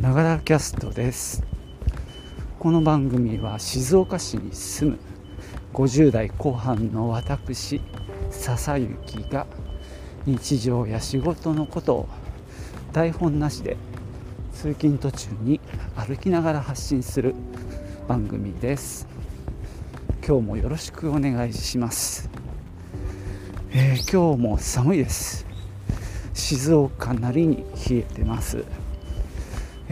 ながらキャストです。この番組は静岡市に住む50代後半の私笹雪が日常や仕事のことを台本なしで通勤途中に歩きながら発信する番組です。今日もよろしくお願いします、えー、今日も寒いです。静岡なりに冷えてます、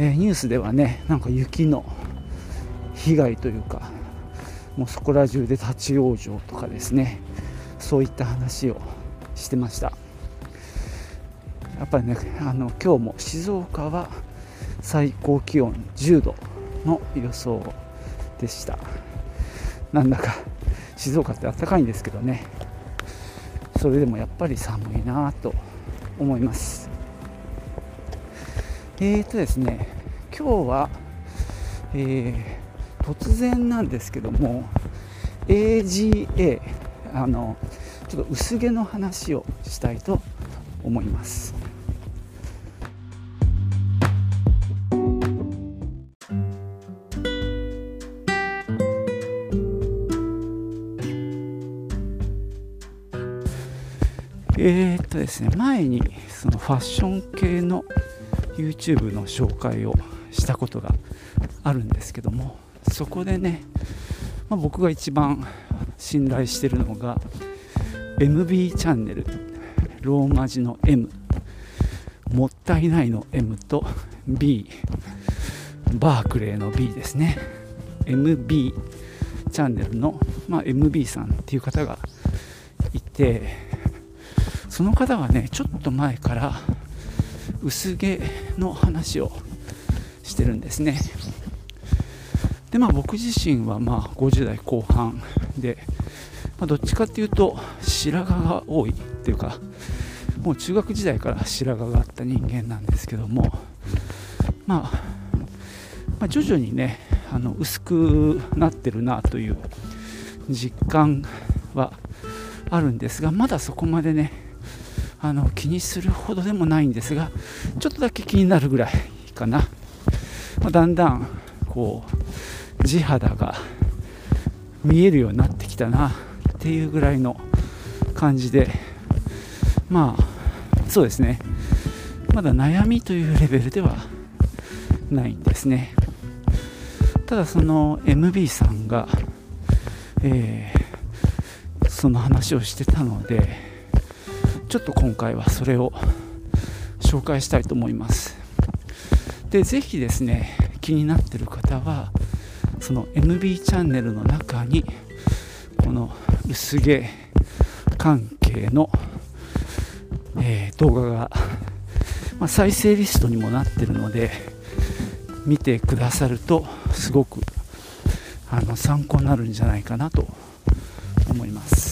えー、ニュースではねなんか雪の被害というかもうそこら中で立ち往生とかですねそういった話をしてました。やっぱりねあの今日も静岡は最高気温10度の予想でした。なんだか静岡ってあったかいんですけどね。それでもやっぱり寒いなと思います。えーとですね今日は、えー、突然なんですけども AGA あのちょっと薄毛の話をしたいと思います。えー、っとですね前にそのファッション系の YouTube の紹介をしたことがあるんですけどもそこでね、まあ、僕が一番信頼してるのが MB チャンネルローマ字の M もったいないの M と B バークレーの B ですね。MB チャンネルの、まあ、MB さんっていう方がいてその方はねちょっと前から薄毛の話をしてるんですね。でまあ僕自身はまあ50代後半で、まあ、どっちかっていうと白髪が多いっていうかもう中学時代から白髪があった人間なんですけども、まあ、まあ徐々にねあの薄くなってるなという実感はあるんですがまだそこまでねあの気にするほどでもないんですがちょっとだけ気になるぐらいかな、まあ、だんだんこう地肌が見えるようになってきたなっていうぐらいの感じでまあそうですね。まだ悩みというレベルではないんですね。ただその MB さんが、えー、その話をしてたのでちょっと今回はそれを紹介したいと思います。でぜひですね気になってる方はその MB チャンネルの中にこの薄毛関係の、えー、動画が、まあ、再生リストにもなってるので見てくださるとすごくあの参考になるんじゃないかなと思います。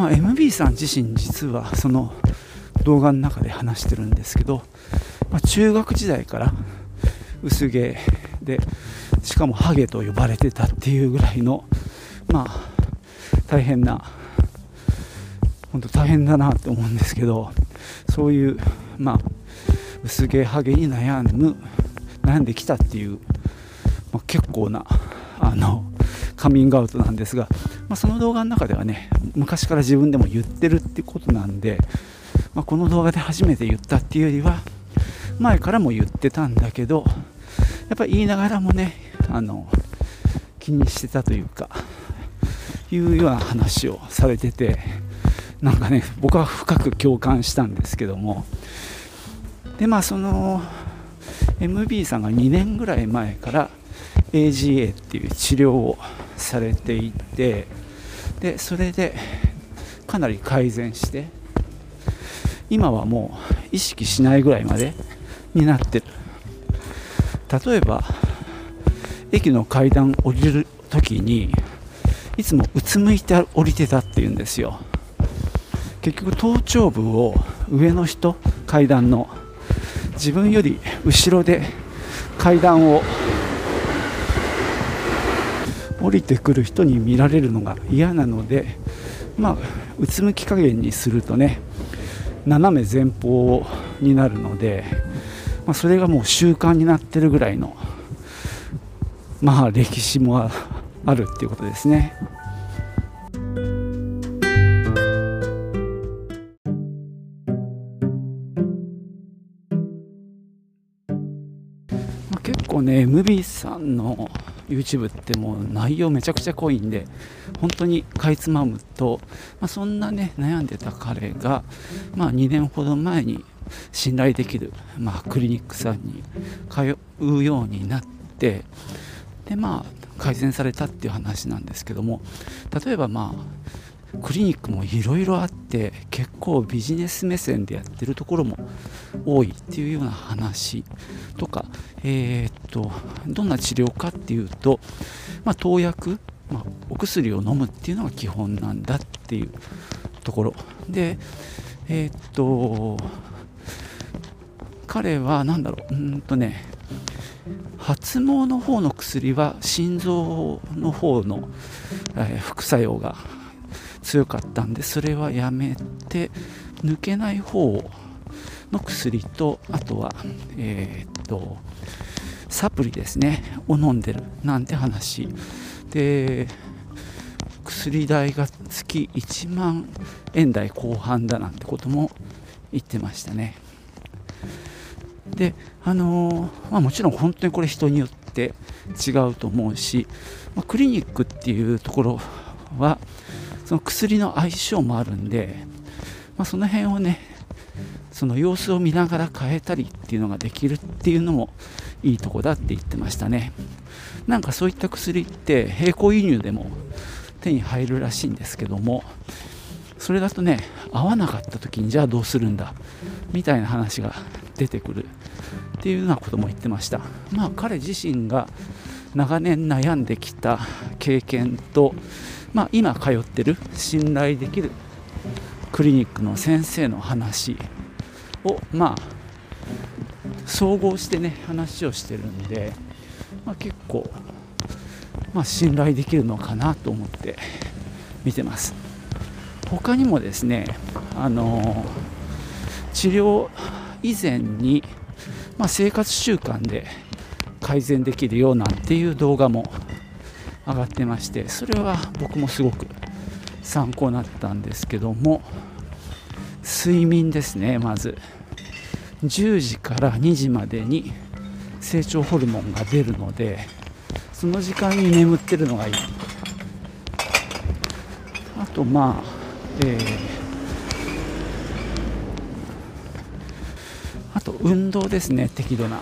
まあ、MB さん自身実はその動画の中で話してるんですけど、まあ、中学時代から薄毛でしかもハゲと呼ばれてたっていうぐらいのまあ大変な本当大変だなって思うんですけどそういうまあ薄毛ハゲに悩む悩んできたっていう、まあ、結構なあのカミングアウトなんですが、まあ、その動画の中ではね昔から自分でも言ってるってことなんで、まあ、この動画で初めて言ったっていうよりは前からも言ってたんだけどやっぱ言いながらもねあの気にしてたというかいうような話をされててなんかね僕は深く共感したんですけども。でまあその MB さんが2年ぐらい前から AGA っていう治療をされていてでそれでかなり改善して今はもう意識しないぐらいまでになってる。例えば駅の階段降りる時にいつもうつむいて降りてたっていうんですよ。結局頭頂部を上の人階段の自分より後ろで階段を降りてくる人に見られるのが嫌なのでまあうつむき加減にするとね斜め前方になるので、まあ、それがもう習慣になってるぐらいのまあ歴史もあるっていうことですね。結構ね MB さんの YouTube ってもう内容めちゃくちゃ濃いんで本当にかいつまむと、まあ、そんなね悩んでた彼が、まあ、2年ほど前に信頼できる、まあ、クリニックさんに通うようになってでまあ改善されたっていう話なんですけども例えばまあクリニックもいろいろあって結構ビジネス目線でやってるところも多いっていうような話とか、えー、っとどんな治療かっていうと、まあ、投薬、まあ、お薬を飲むっていうのが基本なんだっていうところ。でえー、っと彼は何だろううんとね発毛の方の薬は心臓の方の、えー、副作用が強かったんでそれはやめて抜けない方の薬とあとはえー、っとサプリですねを飲んでるなんて話。で薬代が月1万円台後半だなんてことも言ってましたね。であのー、まあ、もちろん本当にこれ人によって違うと思うし、まあ、クリニックっていうところはその薬の相性もあるんで、まあ、その辺をねその様子を見ながら変えたりっていうのができるっていうのもいいとこだって言ってましたね。なんかそういった薬って並行輸入でも手に入るらしいんですけどもそれだとね合わなかった時にじゃあどうするんだみたいな話が出てくるっていうようなことも言ってました。まあ彼自身が長年悩んできた経験と、まあ、今通ってる信頼できるクリニックの先生の話をまあ総合してね話をしてるんで、まあ、結構、まあ、信頼できるのかなと思って見てます。他にもですねあの治療以前に、まあ、生活習慣で改善できるようなんていう動画も上がってましてそれは僕もすごく参考になったんですけども睡眠ですねまず。10時から2時までに成長ホルモンが出るのでその時間に眠ってるのがいい。あとまあえーあと運動ですね適度な、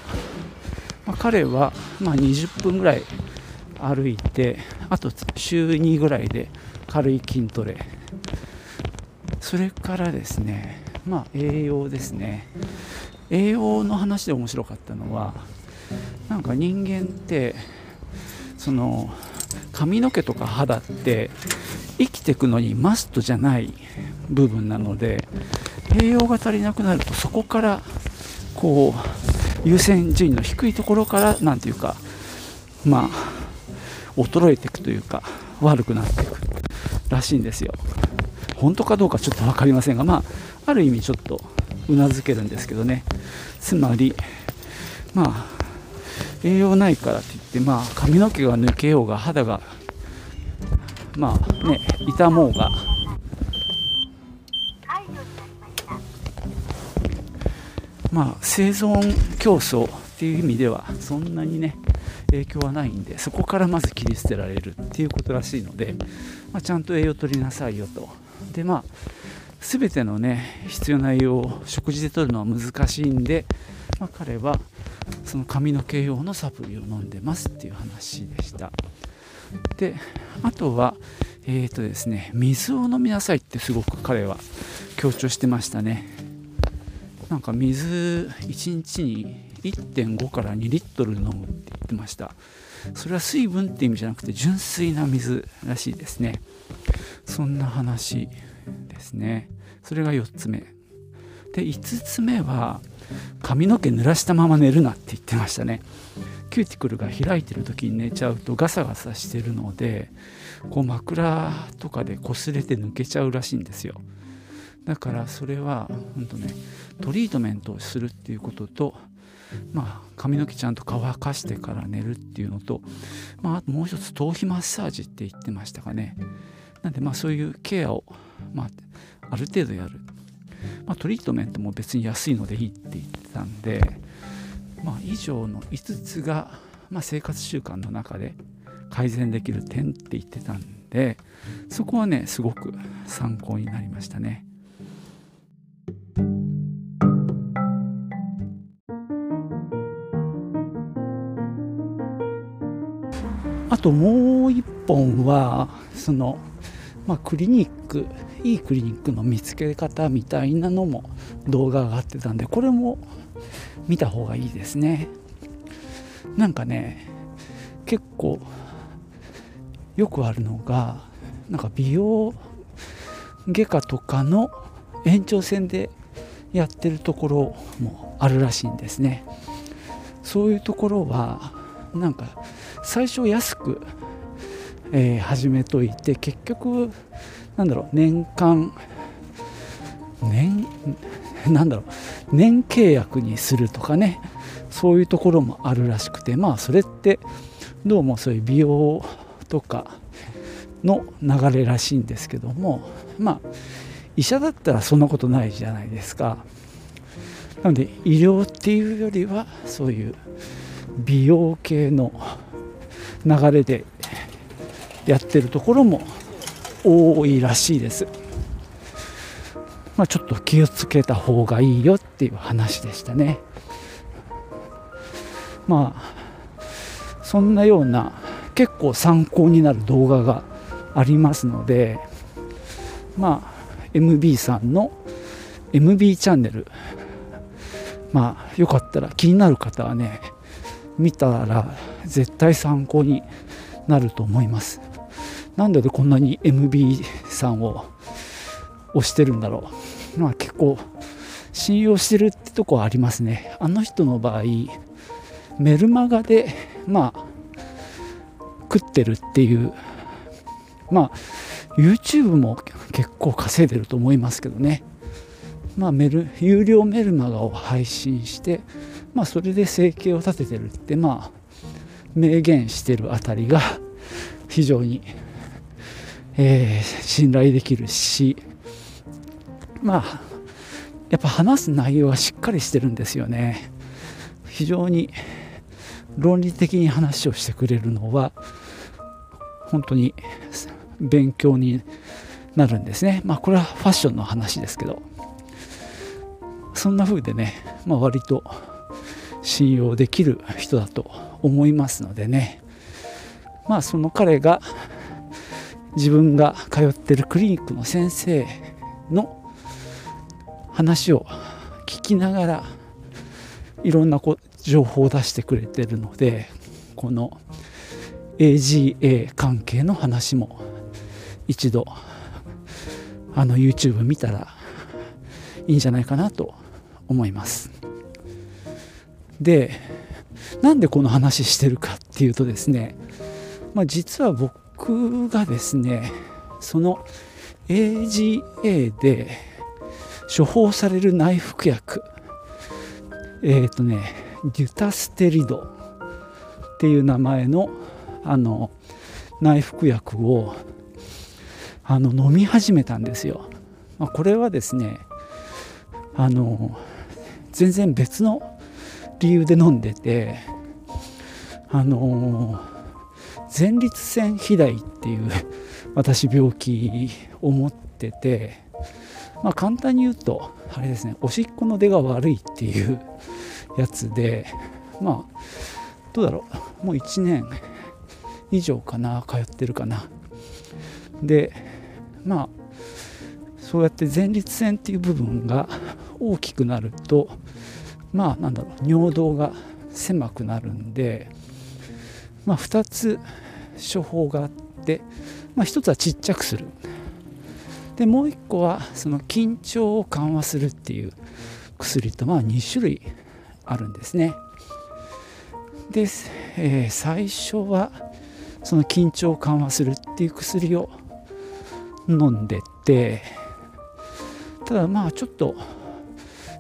まあ、彼はまあ20分ぐらい歩いてあと週2ぐらいで軽い筋トレ。それからですねまあ栄養ですね。栄養の話で面白かったのはなんか人間ってその髪の毛とか肌って生きていくのにマストじゃない部分なので栄養が足りなくなるとそこからこう優先順位の低いところから何ていうかまあ衰えていくというか悪くなっていくらしいんですよ。本当かどうかちょっと分かりませんがまあある意味ちょっとうなずけるんですけどね。つまりまあ栄養ないからって言ってまあ髪の毛が抜けようが肌がまあね傷もうが。まあ生存競争っていう意味ではそんなにね影響はないんでそこからまず切り捨てられるっていうことらしいので、まあ、ちゃんと栄養を取りなさいよと。でまあ全てのね必要な栄養を食事で取るのは難しいんで、まあ、彼はその髪の毛用のサプリを飲んでますっていう話でした。であとはえーとですね水を飲みなさいってすごく彼は強調してましたね。なんか水1日に1.5から2リットル飲むって言ってました。それは水分って意味じゃなくて純粋な水らしいですね。そんな話ですね。それが4つ目。で5つ目は髪の毛濡らしたまま寝るなって言ってましたね。キューティクルが開いてる時に寝ちゃうとガサガサしてるのでこう枕とかで擦れて抜けちゃうらしいんですよ。だからそれは本当ねトリートメントをするっていうこととまあ、髪の毛ちゃんと乾かしてから寝るっていうのと、まあ、あともう一つ頭皮マッサージって言ってましたかねなんでまあそういうケアを、まあ、ある程度やる、まあ、トリートメントも別に安いのでいいって言ってたんで、まあ、以上の5つが、まあ、生活習慣の中で改善できる点って言ってたんでそこはねすごく参考になりましたね。あともう一本はその、まあ、クリニックいいクリニックの見つけ方みたいなのも動画が上がってたんでこれも見た方がいいですね。なんかね結構よくあるのがなんか美容外科とかの延長線でやってるところもあるらしいんですね。そういうところはなんか最初安く、えー、始めといて結局なんだろう年間年なんだろう年契約にするとかねそういうところもあるらしくてまあそれってどうもそういう美容とかの流れらしいんですけどもまあ医者だったらそんなことないじゃないですか。なので医療っていうよりはそういう美容系の流れでやってるところも多いらしいです。まあ、ちょっと気をつけた方がいいよっていう話でしたね。まあそんなような結構参考になる動画がありますのでまあ MB さんの MB チャンネルまあよかったら気になる方はね見たら絶対参考になると思います。なんでこんなに MB さんを推してるんだろう。まあ結構信用してるってとこはありますね。あの人の場合メルマガでまあ食ってるっていうまあ YouTube も結構稼いでると思いますけどね。まあメル有料メルマガを配信してまあ、それで生計を立ててるってまあ明言してるあたりが非常に、えー、信頼できるしまあやっぱ話す内容はしっかりしてるんですよね。非常に論理的に話をしてくれるのは本当に勉強になるんですね。まあこれはファッションの話ですけど。そんな風でね、まあ、割と信用できる人だと思いますのでねまあその彼が自分が通ってるクリニックの先生の話を聞きながらいろんなこ情報を出してくれてるのでこの AGA 関係の話も一度あの YouTube 見たらいいんじゃないかなと思います。でなんでこの話してるかっていうとですね、まあ、実は僕がですねその AGA で処方される内服薬えっ、ー、とねデュタステリドっていう名前のあの内服薬をあの飲み始めたんですよ。まあ、これはですねあの全然別の理由で飲んでてあの前立腺肥大っていう私病気を持っててまあ簡単に言うとあれですねおしっこの出が悪いっていうやつでまあどうだろうもう1年以上かな通ってるかな。でまあそうやって前立腺っていう部分が大きくなるとまあなんだろう尿道が狭くなるんで、まあ、2つ処方があって、まあ、1つはちっちゃくする。でもう1個はその緊張を緩和するっていう薬とまあ2種類あるんですね。で、えー、最初はその緊張を緩和するっていう薬を飲んでてただまあちょっと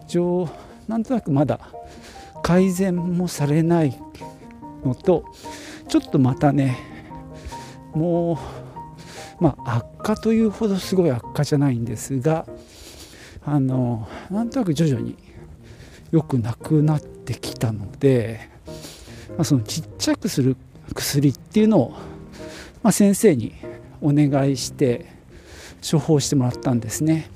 上なんとなくまだ改善もされないのとちょっとまたねもうまあ悪化というほどすごい悪化じゃないんですがあのなんとなく徐々に良くなくなってきたので、まあ、そのちっちゃくする薬っていうのを、まあ、先生にお願いして処方してもらったんですね。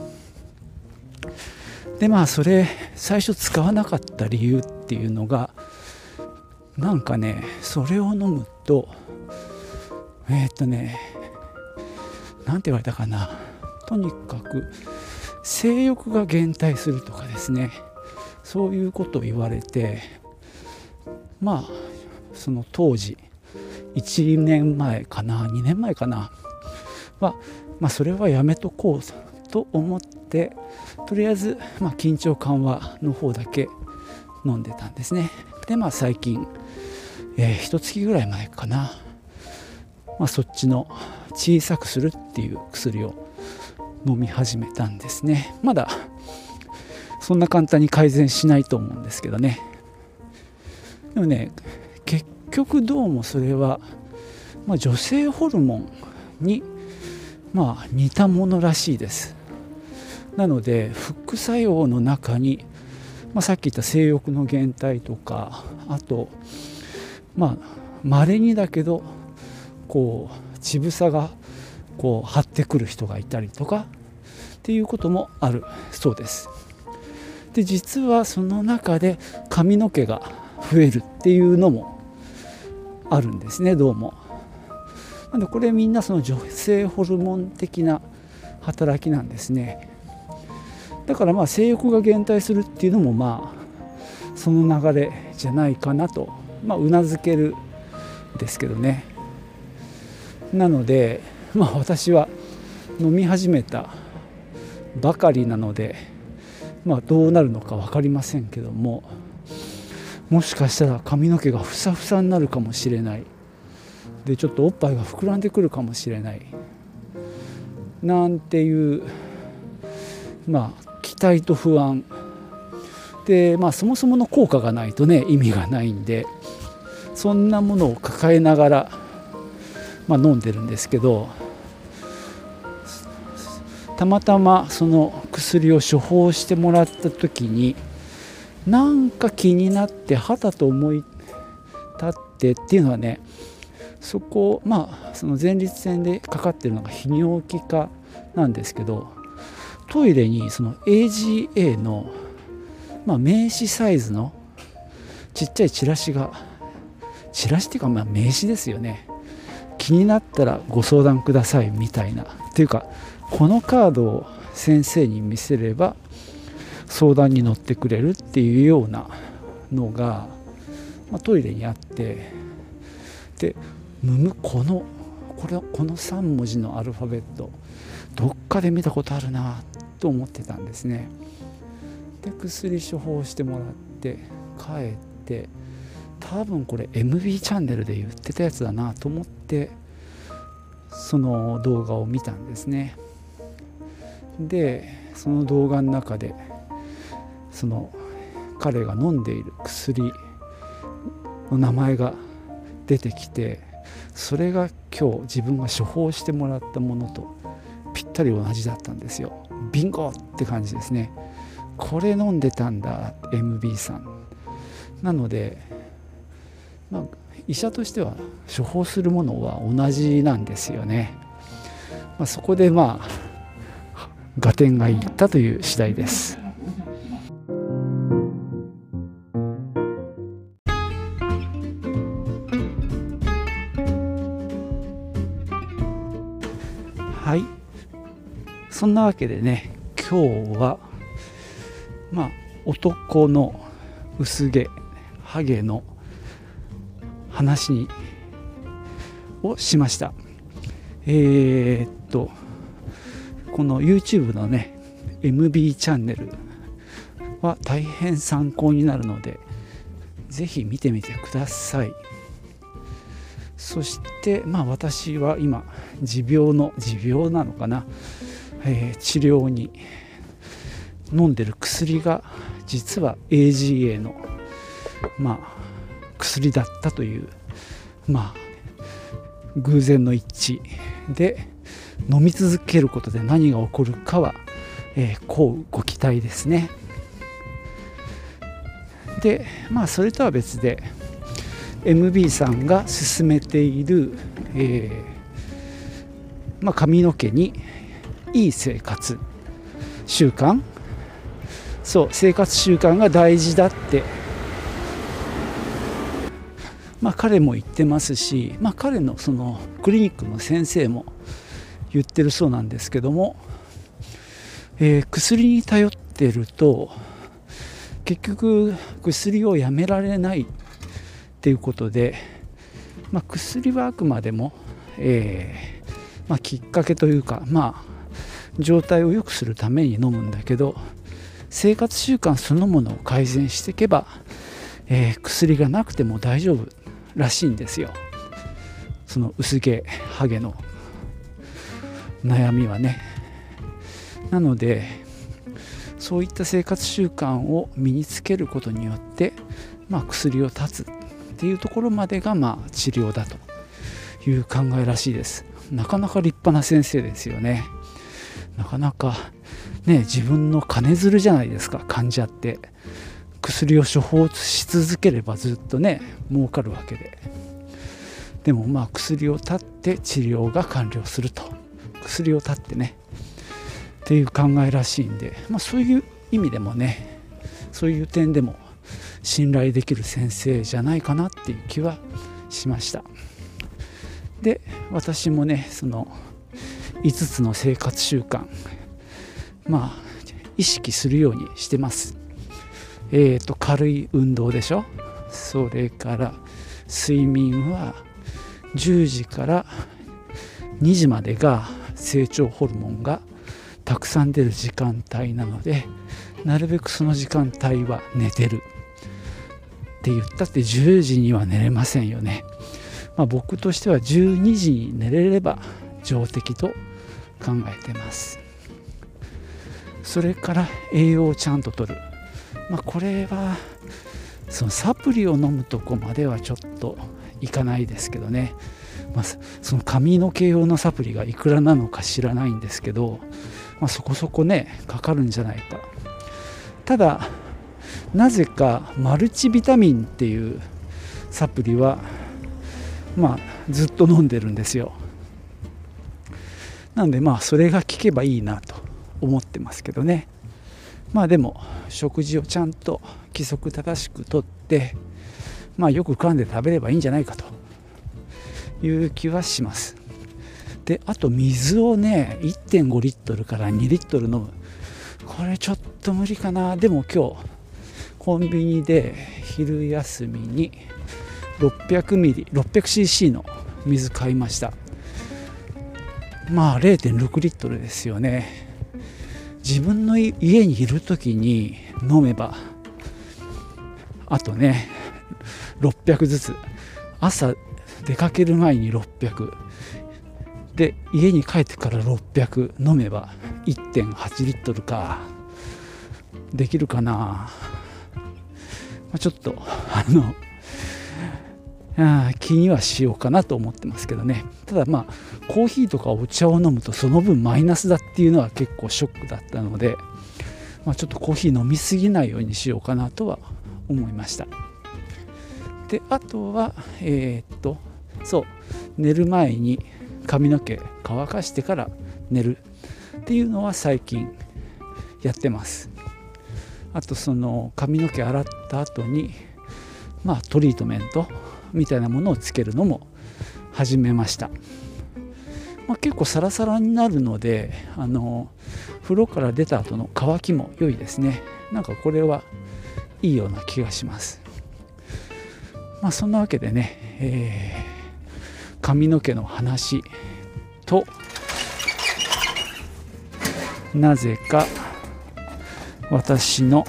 でまあそれ最初使わなかった理由っていうのがなんかねそれを飲むとえー、っとね何て言われたかな。とにかく性欲が減退するとかですね。そういうことを言われてまあその当時1年前かな2年前かな。は、まあ、それはやめとこうと思ってとりあえず、まあ、緊張緩和の方だけ飲んでたんですね。でまあ最近、えー、1月ぐらい前かな、まあ、そっちの小さくするっていう薬を飲み始めたんですね。まだそんな簡単に改善しないと思うんですけどね。でもね結局どうもそれは、まあ、女性ホルモンにまあ似たものらしいです。なので副作用の中に、まあ、さっき言った性欲の減退とかあとまあ稀にだけどこう乳房がこう張ってくる人がいたりとかっていうこともあるそうです。で実はその中で髪の毛が増えるっていうのもあるんですねどうも。なのでこれみんなその女性ホルモン的な働きなんですね。だからまあ性欲が減退するっていうのもまあその流れじゃないかなとまあうなずけるですけどね。なのでまあ私は飲み始めたばかりなのでまあどうなるのか分かりませんけどももしかしたら髪の毛がふさふさになるかもしれない。でちょっとおっぱいが膨らんでくるかもしれない。なんていうまあ待と不安。でまあそもそもの効果がないとね意味がないんでそんなものを抱えながら、まあ、飲んでるんですけどたまたまその薬を処方してもらった時になんか気になって肌と思い立ってっていうのはねそこまあその前立腺でかかってるのが泌尿器科なんですけどトイレにその AGA の、まあ、名刺サイズのちっちゃいチラシがチラシっていうかまあ名刺ですよね。気になったらご相談くださいみたいな。っていうかこのカードを先生に見せれば相談に乗ってくれるっていうようなのが、まあ、トイレにあってでむむこのこれこの3文字のアルファベットどっかで見たことあるなと思ってたんですね。で薬処方してもらって帰って多分これ MB チャンネルで言ってたやつだなと思ってその動画を見たんですね。でその動画の中でその彼が飲んでいる薬の名前が出てきてそれが今日自分が処方してもらったものとったり同じだったんですよ。ビンゴって感じですね。これ飲んでたんだ MB さん。なのでまあ医者としては処方するものは同じなんですよね、まあ、そこでまあ合点がいったという次第です。そんなわけでね今日はまあ男の薄毛ハゲの話にをしました。えー、っとこの YouTube のね MB チャンネルは大変参考になるのでぜひ見てみてください。そしてまあ私は今持病の持病なのかな、えー、治療に飲んでる薬が実は AGA のまあ薬だったというまあ偶然の一致で飲み続けることで何が起こるかは、えー、こうご期待ですね。でまあそれとは別で MB さんが進めている、えー、まあ、髪の毛にいい生活習慣。そう生活習慣が大事だって。まあ彼も言ってますし、まあ、彼のそのクリニックの先生も言ってるそうなんですけども、えー、薬に頼ってると結局薬をやめられないっていうことで、まあ、薬はあくまでも、えーまあ、きっかけというかまあ状態を良くするために飲むんだけど生活習慣そのものを改善していけば、えー、薬がなくても大丈夫らしいんですよ。その薄毛ハゲの悩みはね。なのでそういった生活習慣を身につけることによって、まあ、薬を断つっていうところまでが、まあ、治療だという考えらしいです。なかなか立派な先生ですよね。なかなかね自分の金づるじゃないですか患者って。薬を処方し続ければずっとね儲かるわけで。でもまあ薬を断って治療が完了すると。薬を断ってね。っていう考えらしいんで、まあ、そういう意味でもねそういう点でも信頼できる先生じゃないかなっていう気はしました。で私もねその5つの生活習慣まあ意識するようにしてます。えーと軽い運動でしょ？それから睡眠は10時から2時までが成長ホルモンがたくさん出る時間帯なのでなるべくその時間帯は寝てる。って言ったって10時には寝れませんよね、まあ、僕としては12時に寝れれば上出来と考えてます。それから栄養をちゃんととる、まあ、これはそのサプリを飲むとこまではちょっといかないですけどね、まあ、その髪の毛用のサプリがいくらなのか知らないんですけど、まあ、そこそこねかかるんじゃないか。ただなぜかマルチビタミンっていうサプリはまあずっと飲んでるんですよ。なんでまあそれが効けばいいなと思ってますけどね。まあでも食事をちゃんと規則正しくとってまあよく噛んで食べればいいんじゃないかという気はします。であと水をね1.5リットルから2リットル飲む。これちょっと無理かな。でも今日コンビニで昼休みに600ミリ 600cc の水買いました。まあ0.6リットルですよね。自分の家にいる時に飲めばあとね600ずつ。朝出かける前に600で家に帰ってから600飲めば1.8リットルか。できるかな、まあ、ちょっとあの気にはしようかなと思ってますけどね。ただまあコーヒーとかお茶を飲むとその分マイナスだっていうのは結構ショックだったので、まあ、ちょっとコーヒー飲みすぎないようにしようかなとは思いました。であとはえー、っとそう寝る前に髪の毛乾かしてから寝るっていうのは最近やってます。あとその髪の毛洗った後にまあトリートメントみたいなものをつけるのも始めました、まあ、結構サラサラになるのであの風呂から出た後の乾きも良いですね。なんかこれはいいような気がします。まあそんなわけでね、えー、髪の毛の話となぜか私の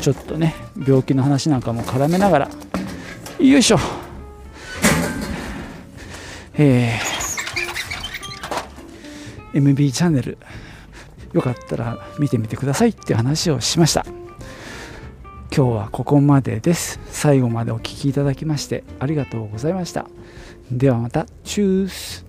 ちょっとね病気の話なんかも絡めながらよいしょ。え。ー、MB チャンネルよかったら見てみてくださいって話をしました。今日はここまでです。最後までお聴きいただきましてありがとうございました。ではまた。チュース。